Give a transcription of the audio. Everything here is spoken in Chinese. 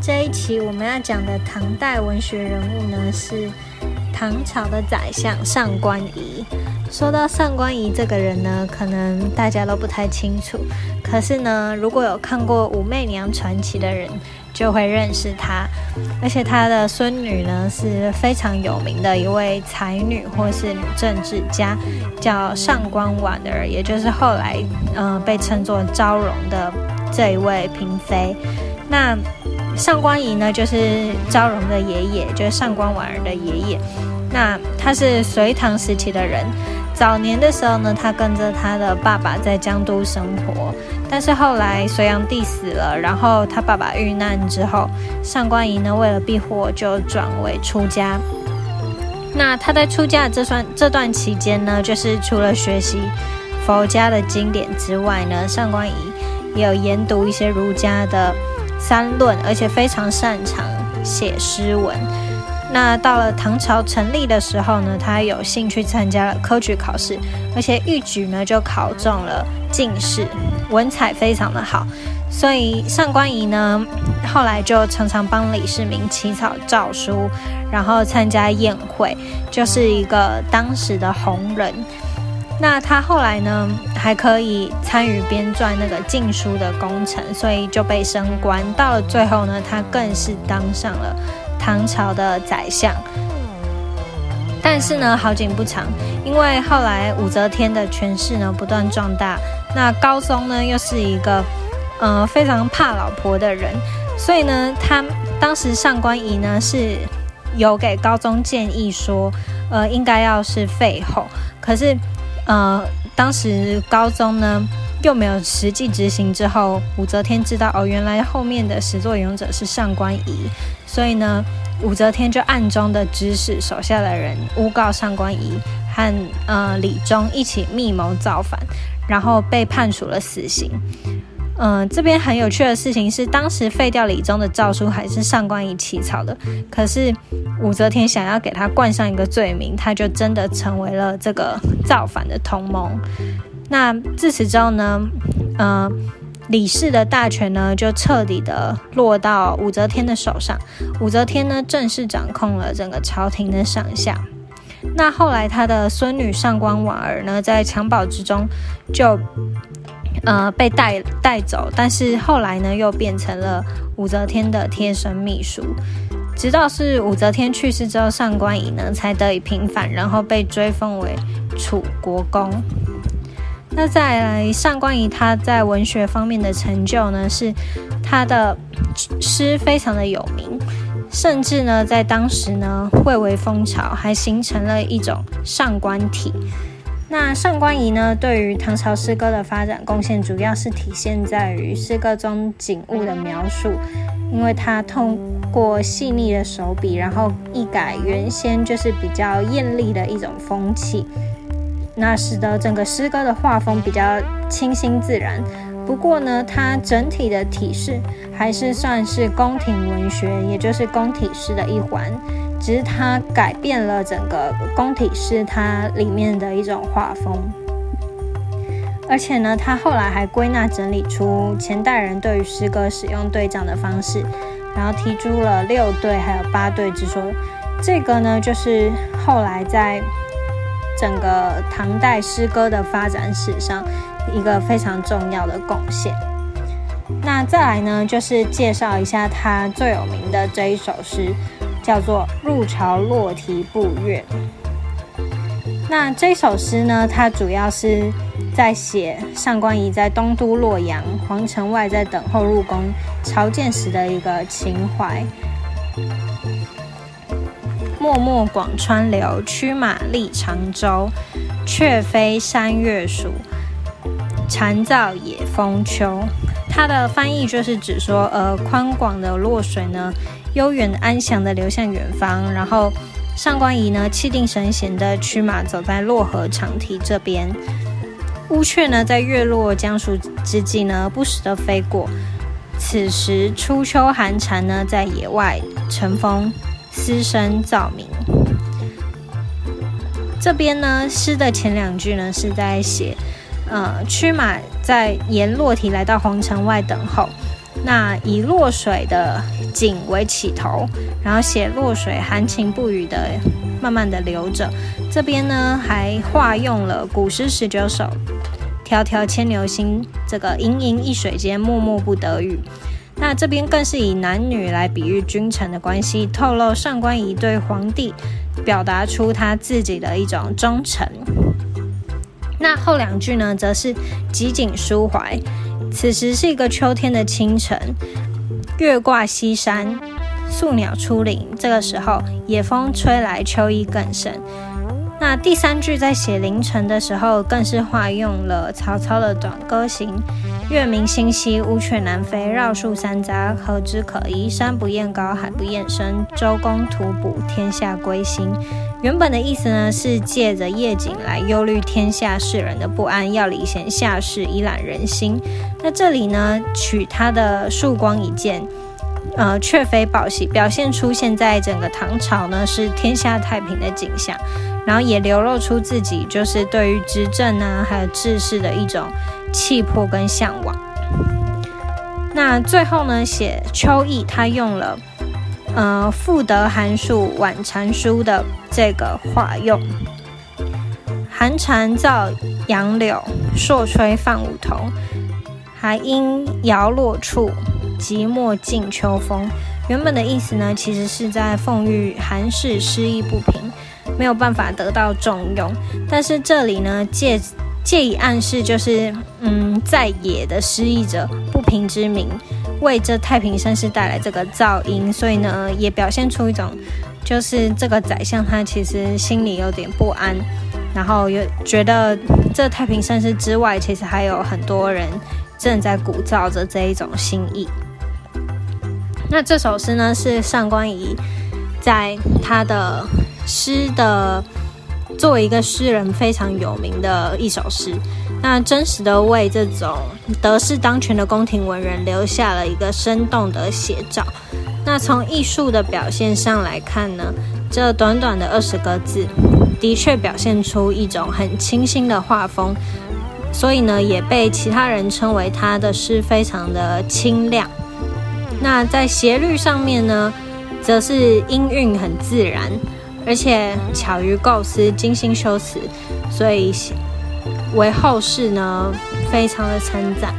这一期我们要讲的唐代文学人物呢，是唐朝的宰相上官仪。说到上官仪这个人呢，可能大家都不太清楚。可是呢，如果有看过《武媚娘传奇》的人，就会认识他。而且他的孙女呢，是非常有名的一位才女或是女政治家，叫上官婉儿，也就是后来嗯被称作昭容的这一位嫔妃。那上官仪呢，就是昭容的爷爷，就是上官婉儿的爷爷。那他是隋唐时期的人，早年的时候呢，他跟着他的爸爸在江都生活。但是后来隋炀帝死了，然后他爸爸遇难之后，上官仪呢为了避祸，就转为出家。那他在出家这段这段期间呢，就是除了学习佛家的经典之外呢，上官仪也有研读一些儒家的。三论，而且非常擅长写诗文。那到了唐朝成立的时候呢，他有兴趣参加了科举考试，而且一举呢就考中了进士，文采非常的好。所以上官仪呢，后来就常常帮李世民起草诏书，然后参加宴会，就是一个当时的红人。那他后来呢，还可以参与编撰那个禁书的工程，所以就被升官。到了最后呢，他更是当上了唐朝的宰相。但是呢，好景不长，因为后来武则天的权势呢不断壮大，那高宗呢又是一个呃非常怕老婆的人，所以呢，他当时上官仪呢是有给高宗建议说，呃，应该要是废后，可是。呃，当时高中呢又没有实际执行，之后武则天知道哦，原来后面的始作俑者是上官仪，所以呢，武则天就暗中的指使手下的人诬告上官仪和呃李忠一起密谋造反，然后被判处了死刑。嗯，这边很有趣的事情是，当时废掉李宗的诏书还是上官仪起草的，可是武则天想要给他冠上一个罪名，他就真的成为了这个造反的同盟。那自此之后呢，嗯，李氏的大权呢就彻底的落到武则天的手上，武则天呢正式掌控了整个朝廷的上下。那后来他的孙女上官婉儿呢，在襁褓之中就。呃，被带带走，但是后来呢，又变成了武则天的贴身秘书。直到是武则天去世之后，上官仪呢才得以平反，然后被追封为楚国公。那再来，上官仪他在文学方面的成就呢，是他的诗非常的有名，甚至呢在当时呢蔚为风潮，还形成了一种上官体。那上官仪呢，对于唐朝诗歌的发展贡献，主要是体现在于诗歌中景物的描述，因为他通过细腻的手笔，然后一改原先就是比较艳丽的一种风气，那使得整个诗歌的画风比较清新自然。不过呢，它整体的体式还是算是宫廷文学，也就是宫体诗的一环。只是它改变了整个宫体诗它里面的一种画风，而且呢，它后来还归纳整理出前代人对于诗歌使用对仗的方式，然后提出了六对还有八对之说。这个呢，就是后来在整个唐代诗歌的发展史上一个非常重要的贡献。那再来呢，就是介绍一下他最有名的这一首诗。叫做《入朝洛题步月》。那这首诗呢，它主要是在写上官仪在东都洛阳皇城外在等候入宫朝见时的一个情怀。漠漠广川流，驱马历长洲。却非山月暑，蝉噪野风秋。它的翻译就是指说，呃，宽广的洛水呢。悠远安详的流向远方，然后上官仪呢，气定神闲的驱马走在洛河长堤这边。乌鹊呢，在月落江疏之际呢，不时的飞过。此时初秋寒蝉呢，在野外乘风嘶声噪鸣。这边呢，诗的前两句呢，是在写，呃，驱马在沿洛堤来到皇城外等候。那以落水的景为起头，然后写落水含情不语的慢慢的流着。这边呢还化用了古诗十九首，迢迢牵牛星，这个盈盈一水间，脉脉不得语。那这边更是以男女来比喻君臣的关系，透露上官仪对皇帝表达出他自己的一种忠诚。那后两句呢，则是极景抒怀。此时是一个秋天的清晨，月挂西山，宿鸟出林。这个时候，野风吹来，秋意更深。那第三句在写凌晨的时候，更是化用了曹操的短歌行：“月明星稀，乌鹊南飞，绕树三匝，何枝可依？山不厌高，海不厌深，周公吐哺，天下归心。”原本的意思呢，是借着夜景来忧虑天下世人的不安，要礼贤下士，以揽人心。那这里呢，取他的曙光一见，呃，却非报喜，表现出现在整个唐朝呢是天下太平的景象，然后也流露出自己就是对于执政啊，还有治世的一种气魄跟向往。那最后呢，写秋意，他用了。呃，复得寒暑晚蝉书的这个化用，寒蝉噪杨柳，朔吹泛梧桐，还因摇落处，寂寞尽秋风。原本的意思呢，其实是在讽喻寒士诗意不平，没有办法得到重用。但是这里呢，借借以暗示，就是嗯，在野的失意者不平之名。为这太平盛世带来这个噪音，所以呢，也表现出一种，就是这个宰相他其实心里有点不安，然后又觉得这太平盛世之外，其实还有很多人正在鼓噪着这一种心意。那这首诗呢，是上官仪在他的诗的作为一个诗人非常有名的一首诗。那真实的为这种得势当权的宫廷文人留下了一个生动的写照。那从艺术的表现上来看呢，这短短的二十个字，的确表现出一种很清新的画风，所以呢，也被其他人称为他的诗非常的清亮。那在斜率上面呢，则是音韵很自然，而且巧于构思，精心修辞，所以。为后世呢，非常的称赞。